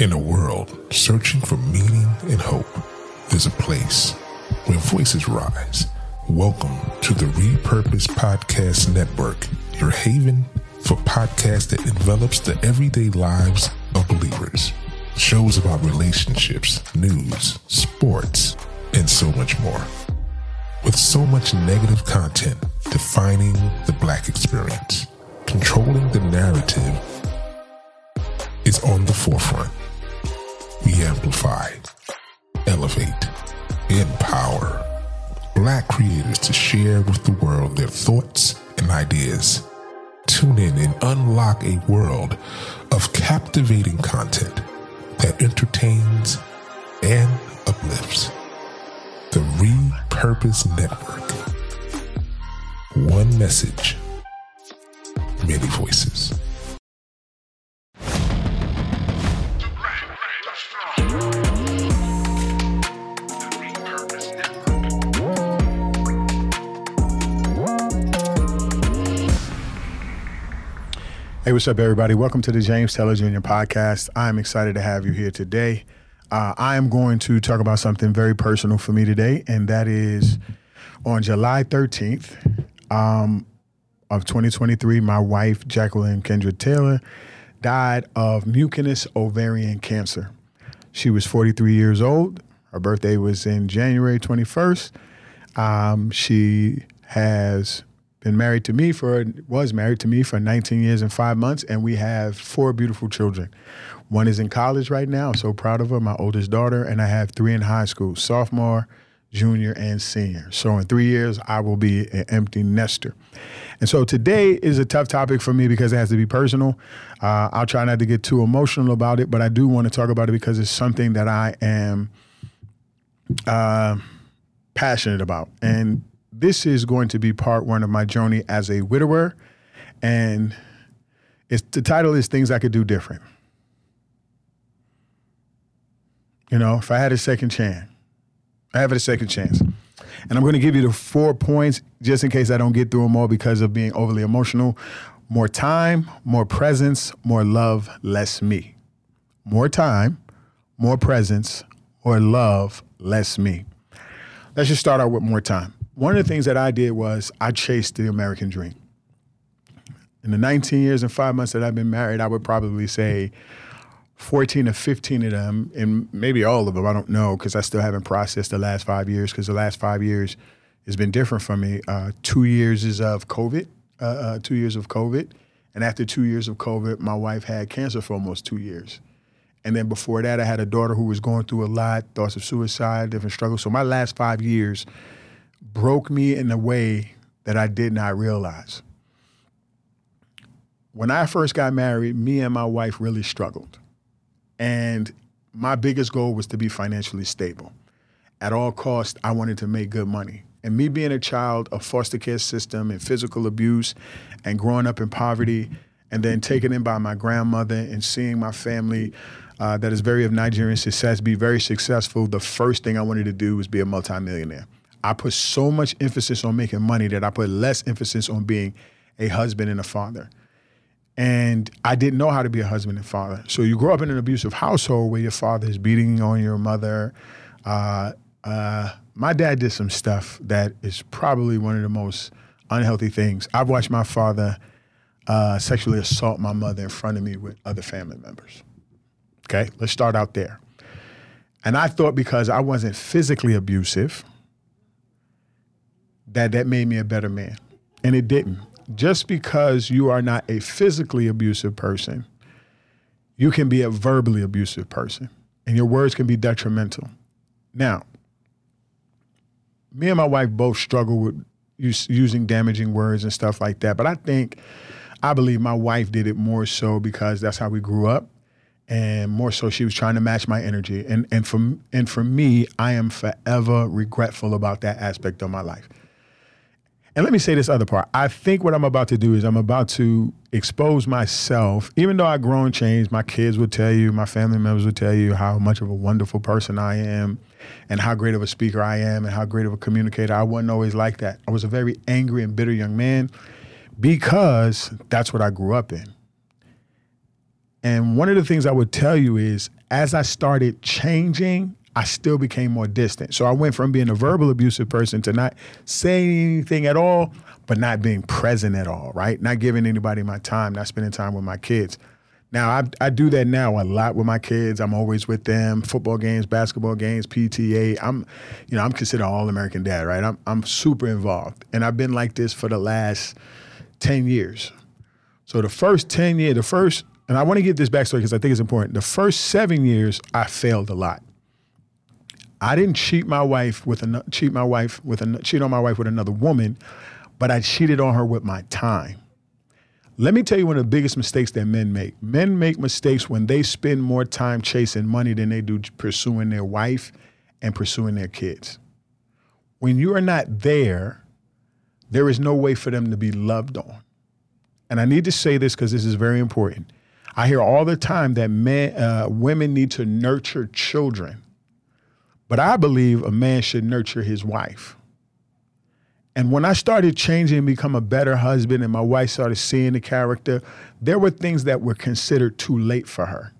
In a world searching for meaning and hope, there's a place where voices rise. Welcome to the Repurpose Podcast Network, your haven for podcasts that envelops the everyday lives of believers. Shows about relationships, news, sports, and so much more. With so much negative content defining the black experience, controlling the narrative is on the forefront. We amplify, elevate, empower black creators to share with the world their thoughts and ideas. Tune in and unlock a world of captivating content that entertains and uplifts. The Repurpose Network. One message, many voices. Hey, what's up, everybody? Welcome to the James Taylor Jr. podcast. I'm excited to have you here today. Uh, I am going to talk about something very personal for me today, and that is on July 13th um, of 2023, my wife, Jacqueline Kendra Taylor, died of mucinous ovarian cancer. She was 43 years old. Her birthday was in January 21st. Um, she has been married to me for was married to me for 19 years and five months, and we have four beautiful children. One is in college right now. I'm so proud of her, my oldest daughter, and I have three in high school, sophomore, junior, and senior. So in three years, I will be an empty nester. And so today is a tough topic for me because it has to be personal. Uh, I'll try not to get too emotional about it, but I do want to talk about it because it's something that I am uh, passionate about. And this is going to be part one of my journey as a widower, and it's the title is things I could do different. You know, if I had a second chance, I have a second chance. And I'm going to give you the four points just in case I don't get through them all because of being overly emotional. More time, more presence, more love, less me. More time, more presence, more love, less me. Let's just start out with more time one of the things that I did was I chased the American dream. In the 19 years and five months that I've been married, I would probably say 14 or 15 of them, and maybe all of them, I don't know, because I still haven't processed the last five years, because the last five years has been different for me. Uh, two years is of COVID, uh, uh, two years of COVID. And after two years of COVID, my wife had cancer for almost two years. And then before that, I had a daughter who was going through a lot, thoughts of suicide, different struggles. So my last five years broke me in a way that I did not realize. When I first got married, me and my wife really struggled. And my biggest goal was to be financially stable. At all costs, I wanted to make good money. And me being a child of foster care system and physical abuse and growing up in poverty and then taken in by my grandmother and seeing my family uh, that is very of Nigerian success be very successful, the first thing I wanted to do was be a multimillionaire. I put so much emphasis on making money that I put less emphasis on being a husband and a father. And I didn't know how to be a husband and father. So you grow up in an abusive household where your father is beating on your mother. Uh, uh, my dad did some stuff that is probably one of the most unhealthy things. I've watched my father uh, sexually assault my mother in front of me with other family members. Okay, let's start out there. And I thought because I wasn't physically abusive, that that made me a better man. And it didn't. Just because you are not a physically abusive person, you can be a verbally abusive person, and your words can be detrimental. Now, me and my wife both struggle with using damaging words and stuff like that, but I think, I believe my wife did it more so because that's how we grew up and more so she was trying to match my energy and and for and for me I am forever regretful about that aspect of my life and let me say this other part. I think what I'm about to do is I'm about to expose myself, even though I've grown, changed. My kids will tell you, my family members will tell you how much of a wonderful person I am and how great of a speaker I am and how great of a communicator. I wasn't always like that. I was a very angry and bitter young man because that's what I grew up in. And one of the things I would tell you is as I started changing, I still became more distant. So I went from being a verbal abusive person to not saying anything at all, but not being present at all, right? Not giving anybody my time, not spending time with my kids. Now I, I do that now a lot with my kids. I'm always with them. Football games, basketball games, PTA. I'm, you know, I'm considered all American dad, right? I'm I'm super involved, and I've been like this for the last ten years. So the first ten years, the first, and I want to get this backstory because I think it's important. The first seven years, I failed a lot. I didn't cheat my wife with a cheat my wife with a cheat on my wife with another woman, but I cheated on her with my time. Let me tell you one of the biggest mistakes that men make. Men make mistakes when they spend more time chasing money than they do pursuing their wife and pursuing their kids. When you are not there, there is no way for them to be loved on. And I need to say this because this is very important. I hear all the time that men, uh, women need to nurture children. But I believe a man should nurture his wife. And when I started changing and become a better husband and my wife started seeing the character, there were things that were considered too late for her.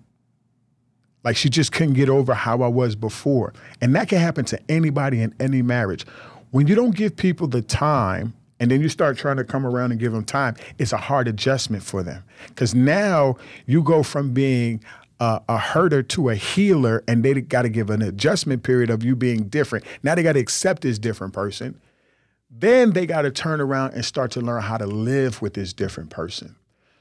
Like she just couldn't get over how I was before. And that can happen to anybody in any marriage. When you don't give people the time and then you start trying to come around and give them time, it's a hard adjustment for them. Because now you go from being uh, a herder to a healer, and they got to give an adjustment period of you being different. Now they got to accept this different person. Then they got to turn around and start to learn how to live with this different person.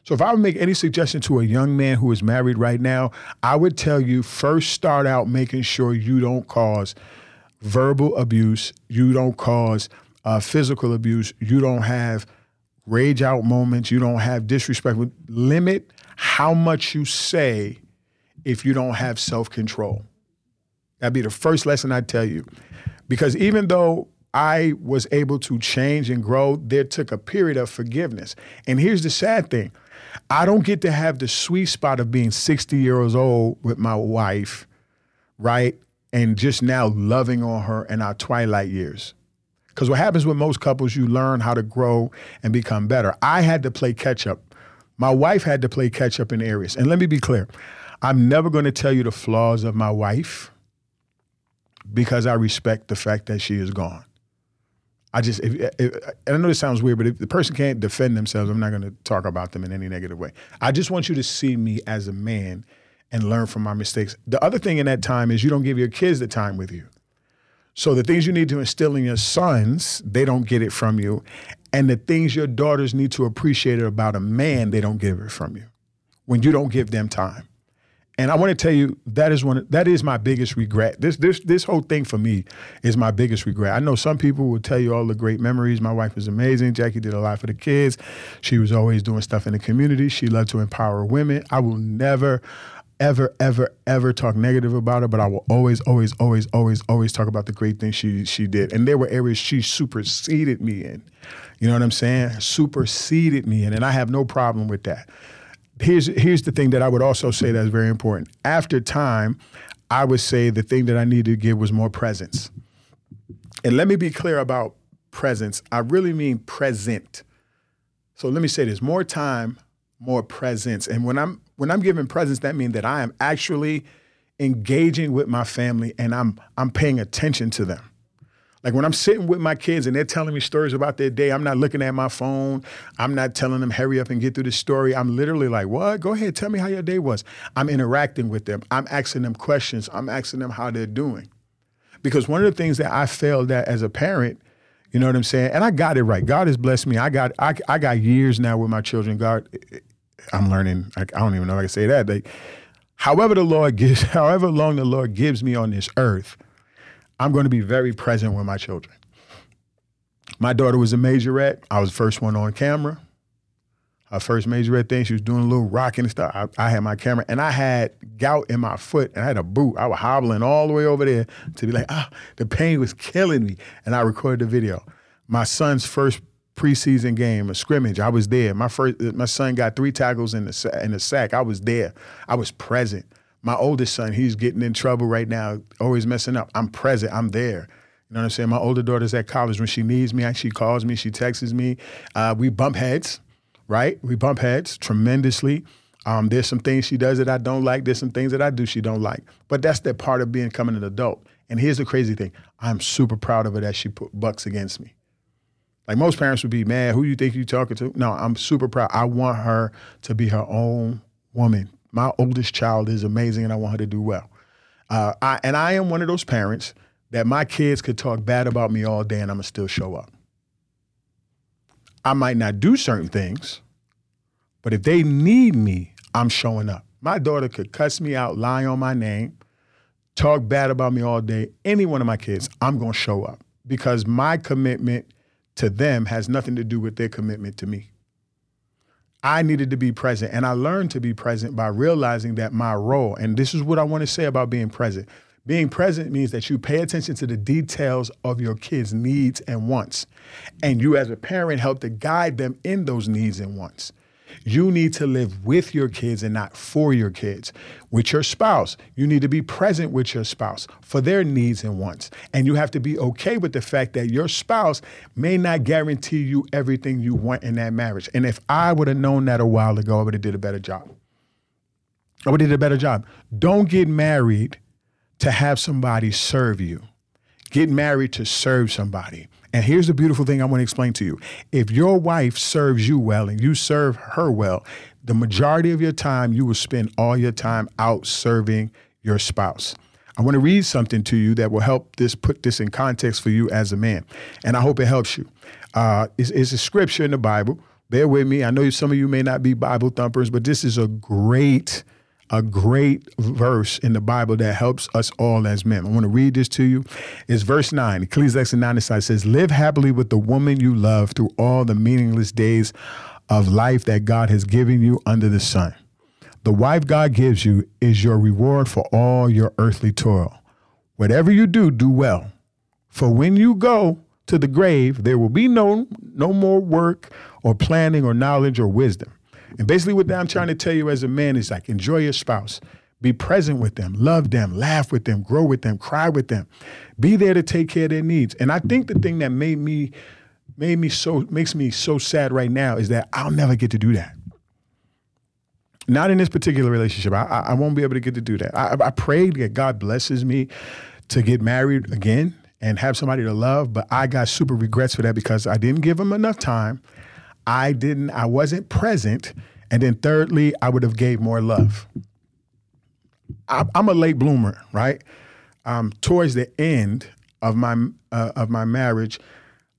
So if I would make any suggestion to a young man who is married right now, I would tell you first start out making sure you don't cause verbal abuse, you don't cause uh, physical abuse, you don't have rage out moments, you don't have disrespect. Limit how much you say if you don't have self control. That'd be the first lesson I'd tell you. Because even though I was able to change and grow, there took a period of forgiveness. And here's the sad thing I don't get to have the sweet spot of being 60 years old with my wife, right? And just now loving on her in our twilight years. Because what happens with most couples, you learn how to grow and become better. I had to play catch up. My wife had to play catch up in areas. And let me be clear I'm never going to tell you the flaws of my wife because I respect the fact that she is gone. I just, if, if, I know this sounds weird, but if the person can't defend themselves, I'm not going to talk about them in any negative way. I just want you to see me as a man and learn from my mistakes. The other thing in that time is you don't give your kids the time with you. So the things you need to instill in your sons, they don't get it from you. And the things your daughters need to appreciate about a man, they don't give it from you when you don't give them time. And I want to tell you that is one that is my biggest regret. This this this whole thing for me is my biggest regret. I know some people will tell you all the great memories. My wife was amazing. Jackie did a lot for the kids. She was always doing stuff in the community. She loved to empower women. I will never ever, ever, ever talk negative about her, but I will always, always, always, always, always talk about the great things she she did. And there were areas she superseded me in. You know what I'm saying? Superseded me in, and I have no problem with that here's here's the thing that I would also say that's very important. After time, I would say the thing that I needed to give was more presence. And let me be clear about presence. I really mean present. So let me say this: more time, more presence. And when I'm when I'm giving presence, that means that I am actually engaging with my family and I'm I'm paying attention to them. Like when I'm sitting with my kids and they're telling me stories about their day, I'm not looking at my phone. I'm not telling them, hurry up and get through the story. I'm literally like, what? Go ahead, tell me how your day was. I'm interacting with them. I'm asking them questions. I'm asking them how they're doing. Because one of the things that I failed at as a parent, you know what I'm saying? And I got it right. God has blessed me. I got I, I got years now with my children. God, I'm learning. I, I don't even know if I can say that. Like, however the Lord gives, however long the Lord gives me on this earth, I'm going to be very present with my children. My daughter was a majorette. I was the first one on camera. Her first majorette thing, she was doing a little rocking and stuff. I, I, had my camera and I had gout in my foot and I had a boot. I was hobbling all the way over there to be like, ah, the pain was killing me. And I recorded the video. My son's first preseason game, a scrimmage, I was there. My first, my son got three tackles in the in the sack. I was there. I was present. My oldest son, he's getting in trouble right now, always messing up. I'm present. I'm there. You know what I'm saying? My older daughter's at college. When she needs me, she calls me, she texts me. Uh, we bump heads, right? We bump heads tremendously. Um, there's some things she does that I don't like. There's some things that I do she don't like. But that's that part of becoming an adult. And here's the crazy thing: I'm super proud of her that she put bucks against me. Like most parents would be mad. Who you think you talking to? No, I'm super proud. I want her to be her own woman. My oldest child is amazing, and I want her to do well. Uh, I, and I am one of those parents that my kids could talk bad about me all day, and I'm gonna still show up. I might not do certain things, but if they need me, I'm showing up. My daughter could cuss me out, lie on my name, talk bad about me all day. Any one of my kids, I'm gonna show up because my commitment to them has nothing to do with their commitment to me. I needed to be present, and I learned to be present by realizing that my role, and this is what I want to say about being present. Being present means that you pay attention to the details of your kids' needs and wants. And you, as a parent, help to guide them in those needs and wants. You need to live with your kids and not for your kids. With your spouse, you need to be present with your spouse for their needs and wants. And you have to be okay with the fact that your spouse may not guarantee you everything you want in that marriage. And if I would have known that a while ago, I would have did a better job. I would have did a better job. Don't get married to have somebody serve you. Get married to serve somebody. And here's the beautiful thing I want to explain to you. If your wife serves you well and you serve her well, the majority of your time you will spend all your time out serving your spouse. I want to read something to you that will help this put this in context for you as a man, and I hope it helps you. Uh, it's, it's a scripture in the Bible. Bear with me. I know some of you may not be Bible thumpers, but this is a great a great verse in the Bible that helps us all as men. I want to read this to you. It's verse 9. Ecclesiastes 9 aside says, Live happily with the woman you love through all the meaningless days of life that God has given you under the sun. The wife God gives you is your reward for all your earthly toil. Whatever you do, do well. For when you go to the grave, there will be no, no more work or planning or knowledge or wisdom. And basically, what I'm trying to tell you as a man is like, enjoy your spouse. Be present with them, love them, laugh with them, grow with them, cry with them. Be there to take care of their needs. And I think the thing that made me made me so makes me so sad right now is that I'll never get to do that. Not in this particular relationship. I, I, I won't be able to get to do that. I, I pray that God blesses me to get married again and have somebody to love, but I got super regrets for that because I didn't give him enough time I didn't, I wasn't present. And then thirdly, I would have gave more love. I, am a late bloomer, right? Um, towards the end of my uh, of my marriage,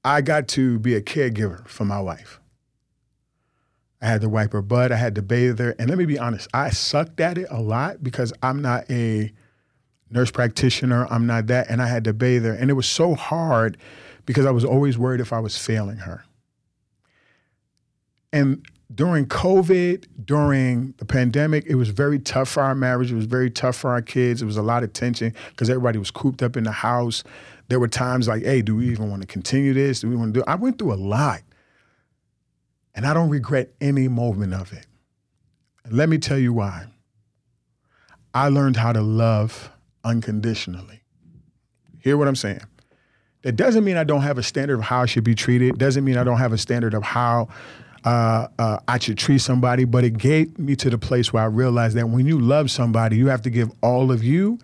I got to be a caregiver for my wife. I had to wipe her butt. I had to bathe her. And let me be honest, I sucked at it a lot because I'm not a nurse practitioner. I'm not that. And I had to bathe her. And it was so hard because I was always worried if I was failing her. And during COVID, during the pandemic, it was very tough for our marriage. It was very tough for our kids. It was a lot of tension because everybody was cooped up in the house. There were times like, hey, do we even want to continue this? Do we want to do? I went through a lot. And I don't regret any moment of it. And let me tell you why. I learned how to love unconditionally. Hear what I'm saying? That doesn't mean I don't have a standard of how I should be treated. It doesn't mean I don't have a standard of how uh, uh, I should treat somebody, but it gave me to the place where I realized that when you love somebody, you have to give all of you,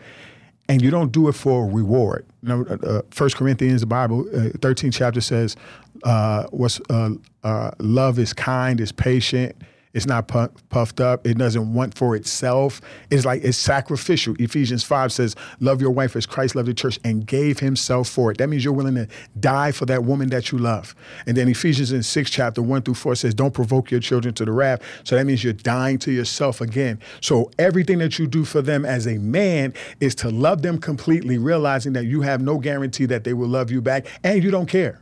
and you don't do it for a reward. You know, uh, First Corinthians, the Bible, uh, 13th chapter says, uh, "What's uh, love is kind, is patient." It's not puffed up. It doesn't want for itself. It's like it's sacrificial. Ephesians 5 says, Love your wife as Christ loved the church and gave himself for it. That means you're willing to die for that woman that you love. And then Ephesians in 6 chapter 1 through 4 says, Don't provoke your children to the wrath. So that means you're dying to yourself again. So everything that you do for them as a man is to love them completely, realizing that you have no guarantee that they will love you back and you don't care.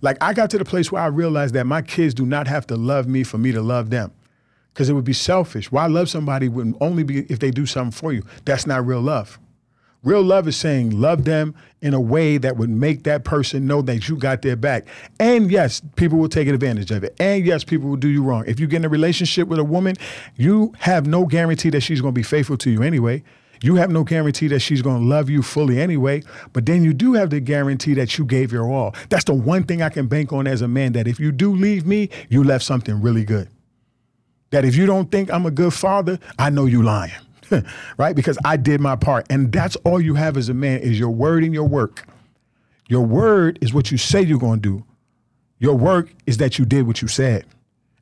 Like I got to the place where I realized that my kids do not have to love me for me to love them because it would be selfish. Why love somebody would only be if they do something for you? That's not real love. Real love is saying love them in a way that would make that person know that you got their back. And yes, people will take advantage of it. And yes, people will do you wrong. If you get in a relationship with a woman, you have no guarantee that she's going to be faithful to you anyway. You have no guarantee that she's going to love you fully anyway, but then you do have the guarantee that you gave your all. That's the one thing I can bank on as a man that if you do leave me, you left something really good. That if you don't think I'm a good father, I know you lying. right? Because I did my part. And that's all you have as a man is your word and your work. Your word is what you say you're going to do. Your work is that you did what you said.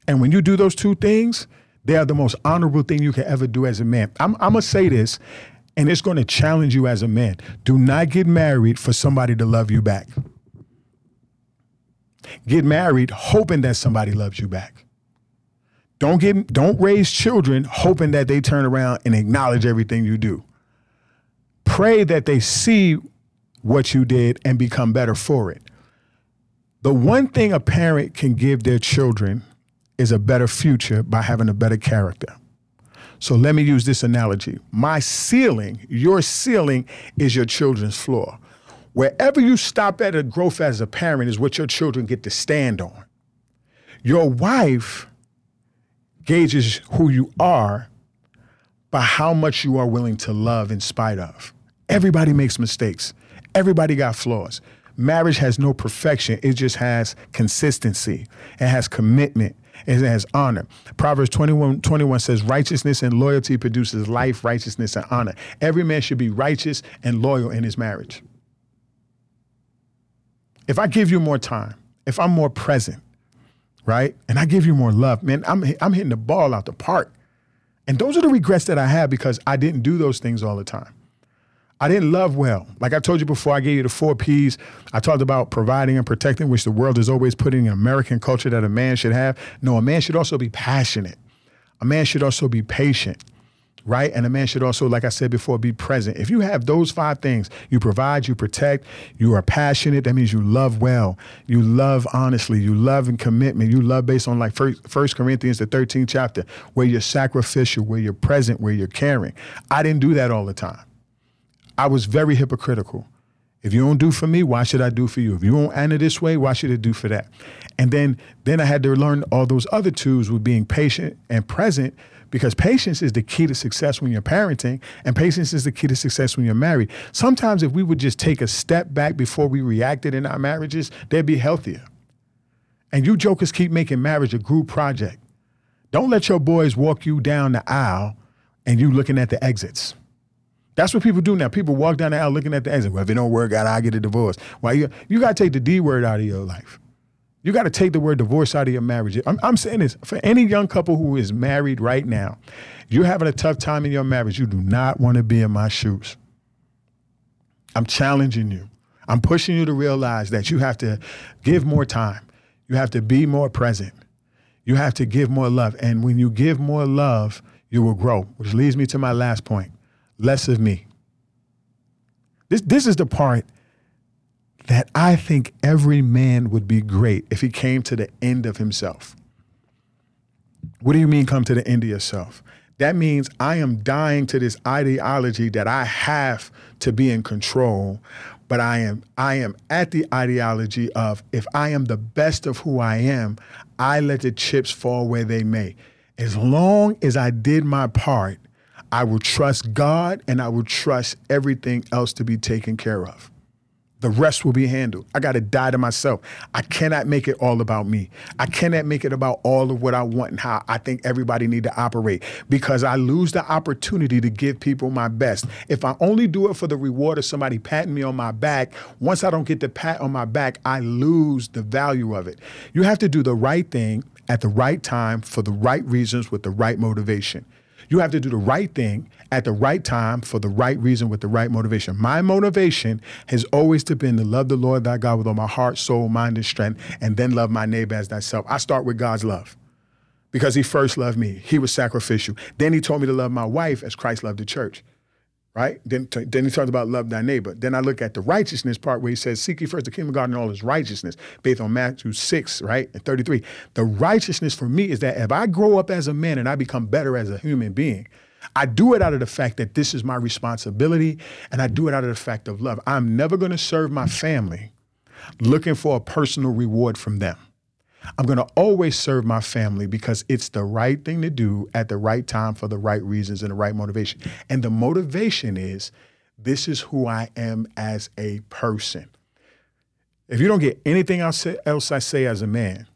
And when you do those two things, they are the most honorable thing you can ever do as a man. I'm, I'm going to say this, and it's going to challenge you as a man. Do not get married for somebody to love you back. Get married hoping that somebody loves you back. Don't get don't raise children hoping that they turn around and acknowledge everything you do. Pray that they see what you did and become better for it. The one thing a parent can give their children is a better future by having a better character. So let me use this analogy. My ceiling, your ceiling is your children's floor. Wherever you stop at a growth as a parent is what your children get to stand on. Your wife gauges who you are by how much you are willing to love in spite of. Everybody makes mistakes. Everybody got flaws. Marriage has no perfection. It just has consistency. It has commitment. It has honor. Proverbs 21, 21 says, Righteousness and loyalty produces life, righteousness, and honor. Every man should be righteous and loyal in his marriage. If I give you more time, if I'm more present, right? And I give you more love, man, I'm, I'm hitting the ball out the park. And those are the regrets that I have because I didn't do those things all the time. I didn't love well. Like I told you before, I gave you the four P's. I talked about providing and protecting, which the world is always putting in American culture that a man should have. No, a man should also be passionate. A man should also be patient right? And a man should also, like I said before, be present. If you have those five things, you provide, you protect, you are passionate, that means you love well, you love honestly, you love in commitment, you love based on like First Corinthians, the 13th chapter, where you're sacrificial, where you're present, where you're caring. I didn't do that all the time. I was very hypocritical. If you don't do for me, why should I do for you? If you don't enter this way, why should I do for that? And then then I had to learn all those other tools with being patient and present because patience is the key to success when you're parenting, and patience is the key to success when you're married. Sometimes, if we would just take a step back before we reacted in our marriages, they'd be healthier. And you jokers keep making marriage a group project. Don't let your boys walk you down the aisle and you looking at the exits. That's what people do now. People walk down the aisle looking at the exit. Well, if it don't work out, I get a divorce. Why you you gotta take the D word out of your life. You got to take the word divorce out of your marriage. I'm, I'm, saying this for any young couple who is married right now. You're having a tough time in your marriage. You do not want to be in my shoes. I'm challenging you. I'm pushing you to realize that you have to give more time. You have to be more present. You have to give more love. And when you give more love, you will grow, which leads me to my last point less of me. This, this is the part that I think every man would be great if he came to the end of himself. What do you mean, come to the end of yourself? That means I am dying to this ideology that I have to be in control, but I am I am at the ideology of if I am the best of who I am, I let the chips fall where they may. As long as I did my part, I will trust God and I will trust everything else to be taken care of. The rest will be handled. I got to die to myself. I cannot make it all about me. I cannot make it about all of what I want and how I think everybody need to operate because I lose the opportunity to give people my best. If I only do it for the reward of somebody patting me on my back, once I don't get the pat on my back, I lose the value of it. You have to do the right thing at the right time for the right reasons with the right motivation. You have to do the right thing at the right time for the right reason with the right motivation. My motivation has always been to love the Lord thy God with all my heart, soul, mind, and strength, and then love my neighbor as thyself. I start with God's love because he first loved me. He was sacrificial. Then he told me to love my wife as Christ loved the church right? Then, then he talks about love thy neighbor. Then I look at the righteousness part where he says, Seek ye first the kingdom of God and all his righteousness, based on Matthew 6, right? And 33. The righteousness for me is that if I grow up as a man and I become better as a human being, I do it out of the fact that this is my responsibility and I do it out of the fact of love. I'm never going to serve my family looking for a personal reward from them. I'm going to always serve my family because it's the right thing to do at the right time for the right reasons and the right motivation. And the motivation is this is who I am as a person. If you don't get anything else I say as a man,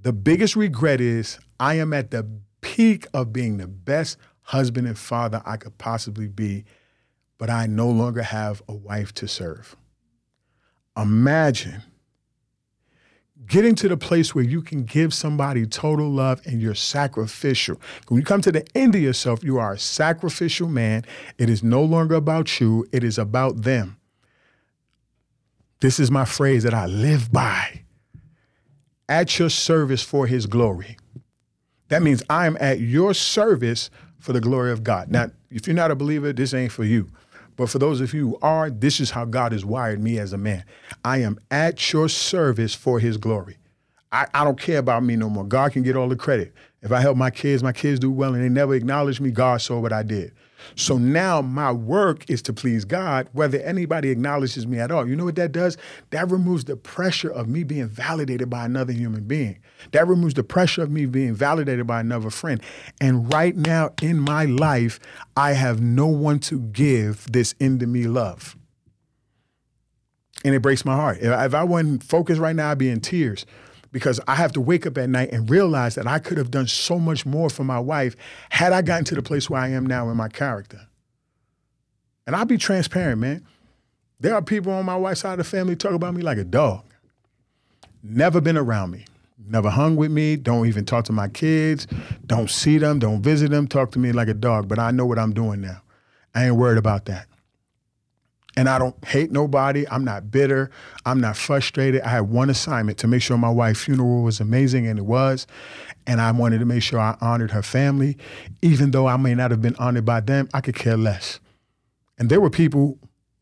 the biggest regret is I am at the peak of being the best husband and father I could possibly be, but I no longer have a wife to serve. Imagine getting to the place where you can give somebody total love and you're sacrificial. When you come to the end of yourself, you are a sacrificial man. It is no longer about you, it is about them. This is my phrase that I live by at your service for his glory. That means I am at your service for the glory of God. Now, if you're not a believer, this ain't for you. But for those of you who are, this is how God has wired me as a man. I am at your service for his glory. I, I don't care about me no more. God can get all the credit. If I help my kids, my kids do well and they never acknowledge me, God saw what I did. So now my work is to please God, whether anybody acknowledges me at all. You know what that does? That removes the pressure of me being validated by another human being. That removes the pressure of me being validated by another friend. And right now in my life, I have no one to give this into me love. And it breaks my heart. If I wasn't focused right now, I'd be in tears because I have to wake up at night and realize that I could have done so much more for my wife had I gotten to the place where I am now in my character. And I'll be transparent, man. There are people on my wife's side of the family talk about me like a dog. Never been around me. Never hung with me. Don't even talk to my kids. Don't see them. Don't visit them. Talk to me like a dog. But I know what I'm doing now. I ain't worried about that. And I don't hate nobody. I'm not bitter. I'm not frustrated. I had one assignment to make sure my wife's funeral was amazing, and it was. And I wanted to make sure I honored her family. Even though I may not have been honored by them, I could care less. And there were people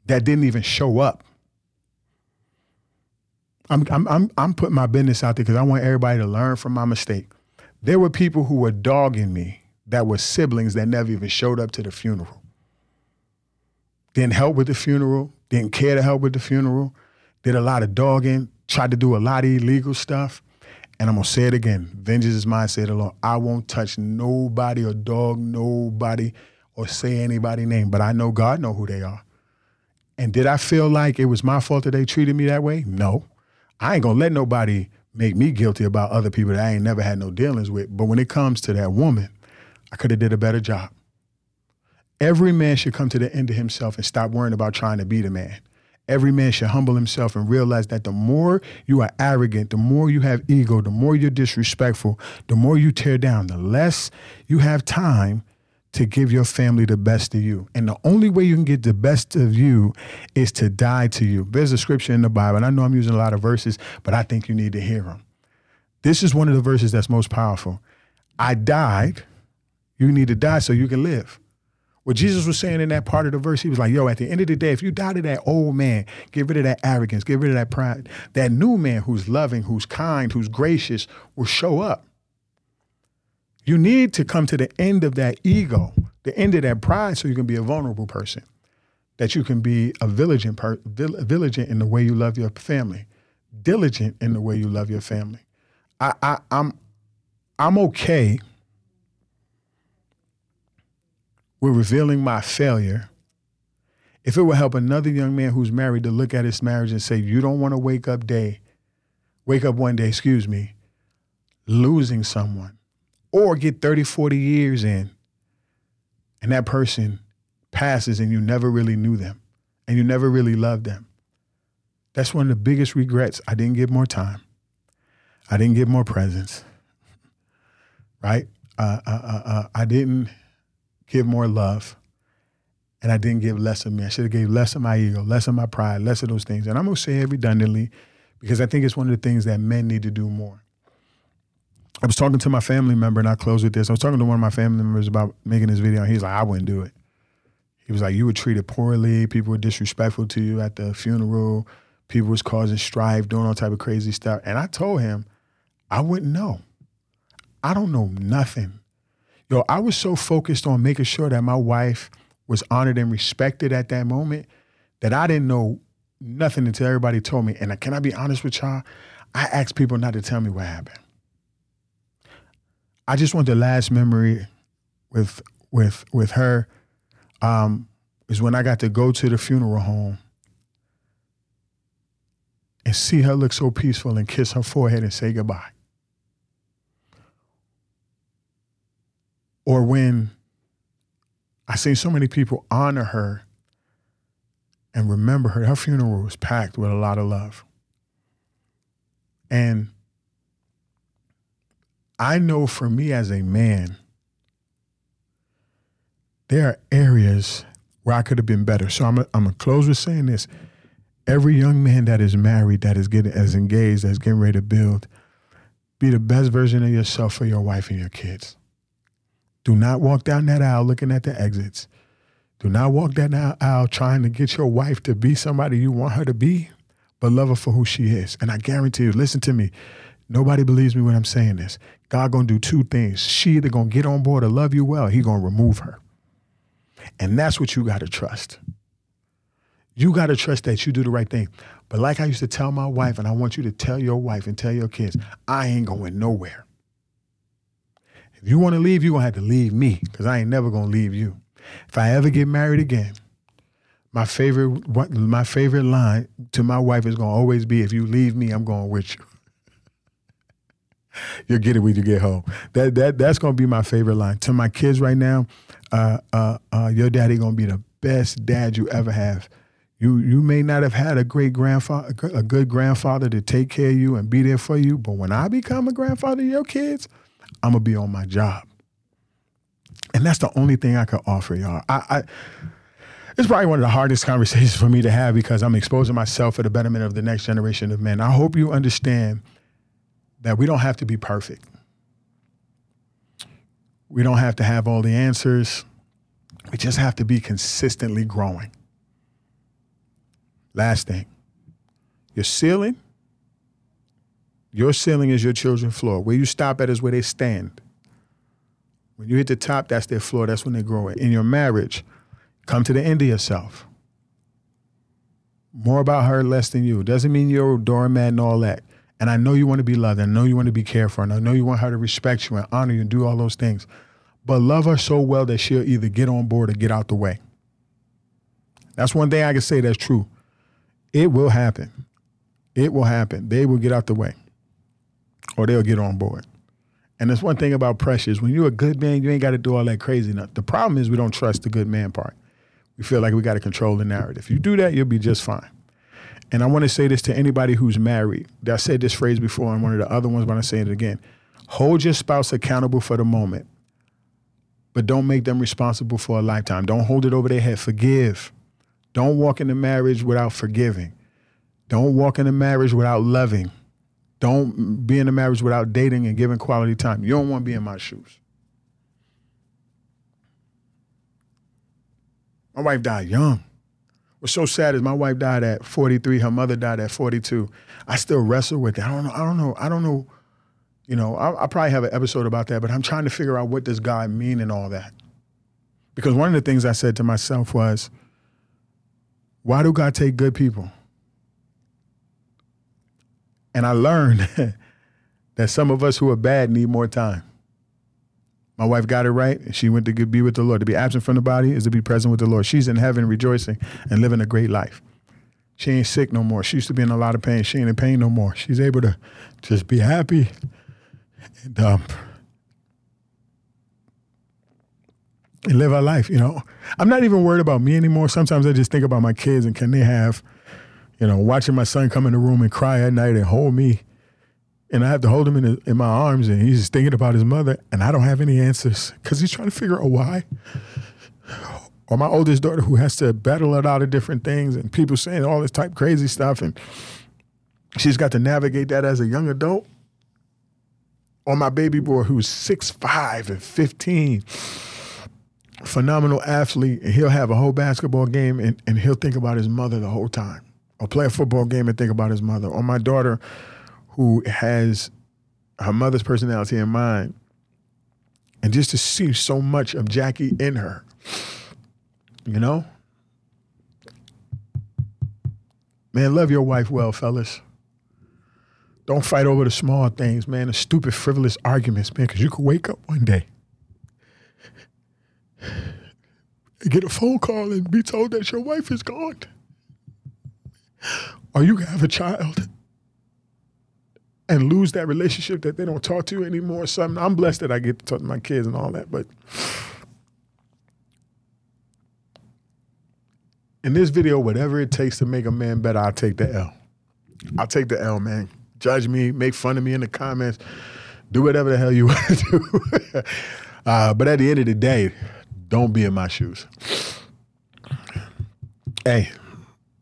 that didn't even show up. I'm, I'm, I'm, I'm putting my business out there because I want everybody to learn from my mistake. There were people who were dogging me that were siblings that never even showed up to the funeral didn't help with the funeral, didn't care to help with the funeral, did a lot of dogging, tried to do a lot of illegal stuff. And I'm gonna say it again. Vengeance is mine, say the Lord. I won't touch nobody or dog nobody or say anybody name, but I know God know who they are. And did I feel like it was my fault that they treated me that way? No. I ain't gonna let nobody make me guilty about other people that I ain't never had no dealings with. But when it comes to that woman, I could have did a better job. Every man should come to the end of himself and stop worrying about trying to be the man. Every man should humble himself and realize that the more you are arrogant, the more you have ego, the more you're disrespectful, the more you tear down, the less you have time to give your family the best of you. And the only way you can get the best of you is to die to you. There's a scripture in the Bible, and I know I'm using a lot of verses, but I think you need to hear them. This is one of the verses that's most powerful. I died. You need to die so you can live. What Jesus was saying in that part of the verse, he was like, yo, at the end of the day, if you die to that old man, get rid of that arrogance, get rid of that pride, that new man who's loving, who's kind, who's gracious will show up. You need to come to the end of that ego, the end of that pride, so you can be a vulnerable person, that you can be a vigilant, per, in the way you love your family, diligent in the way you love your family. I, I, I'm, I'm okay with revealing my failure, if it will help another young man who's married to look at his marriage and say, you don't want to wake up day, wake up one day, excuse me, losing someone, or get 30, 40 years in, and that person passes and you never really knew them and you never really loved them. That's one of the biggest regrets. I didn't give more time. I didn't give more presence. Right? Uh, uh, uh, uh I didn't give more love. And I didn't give less of me. I should have gave less of my ego, less of my pride, less of those things. And I'm gonna say it redundantly because I think it's one of the things that men need to do more. I was talking to my family member, and I close with this. I was talking to one of my family members about making this video. And he's like, I wouldn't do it. He was like, you were treated poorly. People were disrespectful to you at the funeral. People was causing strife, doing all type of crazy stuff. And I told him, I wouldn't know. I don't know nothing. Yo, I was so focused on making sure that my wife was honored and respected at that moment that I didn't know nothing until everybody told me. And can I be honest with y'all? I asked people not to tell me what happened. I just want the last memory with with with her um, is when I got to go to the funeral home and see her look so peaceful and kiss her forehead and say goodbye. Or when I seen so many people honor her and remember her. Her funeral was packed with a lot of love. And I know for me as a man, there are areas where I could have been better. So I'm going to close with saying this. Every young man that is married, that is getting as engaged, that's getting ready to build, be the best version of yourself for your wife and your kids. Do not walk down that aisle looking at the exits. Do not walk down that aisle trying to get your wife to be somebody you want her to be, but love her for who she is. And I guarantee you, listen to me. Nobody believes me when I'm saying this. God gonna do two things. She either gonna get on board or love you well, he gonna remove her. And that's what you gotta trust. You gotta trust that you do the right thing. But like I used to tell my wife, and I want you to tell your wife and tell your kids, I ain't going nowhere. If you want to leave, you're gonna have to leave me, because I ain't never gonna leave you. If I ever get married again, my favorite my favorite line to my wife is gonna always be, if you leave me, I'm going with you. You'll get it when you get home. That that that's gonna be my favorite line. To my kids right now, uh, uh, uh, your daddy gonna be the best dad you ever have. You you may not have had a great grandfather, a good grandfather to take care of you and be there for you, but when I become a grandfather to your kids, I'm gonna be on my job. And that's the only thing I could offer y'all. I, I it's probably one of the hardest conversations for me to have because I'm exposing myself for the betterment of the next generation of men. I hope you understand that we don't have to be perfect. We don't have to have all the answers. We just have to be consistently growing. Last thing, your ceiling, your ceiling is your children's floor. Where you stop at is where they stand. When you hit the top, that's their floor. That's when they grow it. In your marriage, come to the end of yourself. More about her, less than you. Doesn't mean you're a doormat and all that. And I know you want to be loved. I know you want to be cared for. And I know you want her to respect you and honor you and do all those things. But love her so well that she'll either get on board or get out the way. That's one thing I can say that's true. It will happen. It will happen. They will get out the way or they'll get on board. And that's one thing about precious. When you're a good man, you ain't got to do all that crazy stuff. The problem is we don't trust the good man part. We feel like we got to control the narrative. If you do that, you'll be just fine. And I want to say this to anybody who's married. I said this phrase before in one of the other ones, but I'm saying it again. Hold your spouse accountable for the moment, but don't make them responsible for a lifetime. Don't hold it over their head. Forgive. Don't walk into marriage without forgiving. Don't walk into marriage without loving. Don't be in a marriage without dating and giving quality time. You don't want to be in my shoes. My wife died young. What's so sad is my wife died at 43. Her mother died at 42. I still wrestle with it. I don't know. I don't know. I don't know. You know, I'll, I'll probably have an episode about that, but I'm trying to figure out what does God mean in all that. Because one of the things I said to myself was, why do God take good people? And I learned that some of us who are bad need more time. My wife got it right. She went to be with the Lord. To be absent from the body is to be present with the Lord. She's in heaven rejoicing and living a great life. She ain't sick no more. She used to be in a lot of pain. She ain't in pain no more. She's able to just be happy and um, and live our life. You know, I'm not even worried about me anymore. Sometimes I just think about my kids and can they have, you know, watching my son come in the room and cry at night and hold me, and I have to hold him in in my arms and he's just thinking about his mother and I don't have any answers because he's trying to figure out why. Or my oldest daughter who has to battle it out of different things and people saying all this type crazy stuff and she's got to navigate that as a young adult. Or my baby boy who's six five and 15 phenomenal athlete, and he'll have a whole basketball game and, and he'll think about his mother the whole time. Or play a football game and think about his mother. Or my daughter, who has her mother's personality in mind, and just to see so much of Jackie in her, you know? Man, love your wife well, fellas. Don't fight over the small things, man, the stupid, frivolous arguments, man, because you could wake up one day and get a phone call and be told that your wife is gone. Or you can have a child and lose that relationship that they don't talk to anymore or something. I'm blessed that I get to talk to my kids and all that, but in this video, whatever it takes to make a man better, I'll take the L. I'll take the L, man. Judge me, make fun of me in the comments, do whatever the hell you want to do. uh, but at the end of the day, don't be in my shoes. Hey,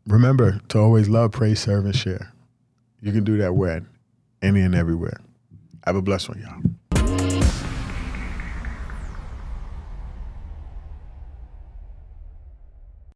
remember to always love, praise, serve, and share. You can do that when, any and everywhere. Have a blessed one, y'all.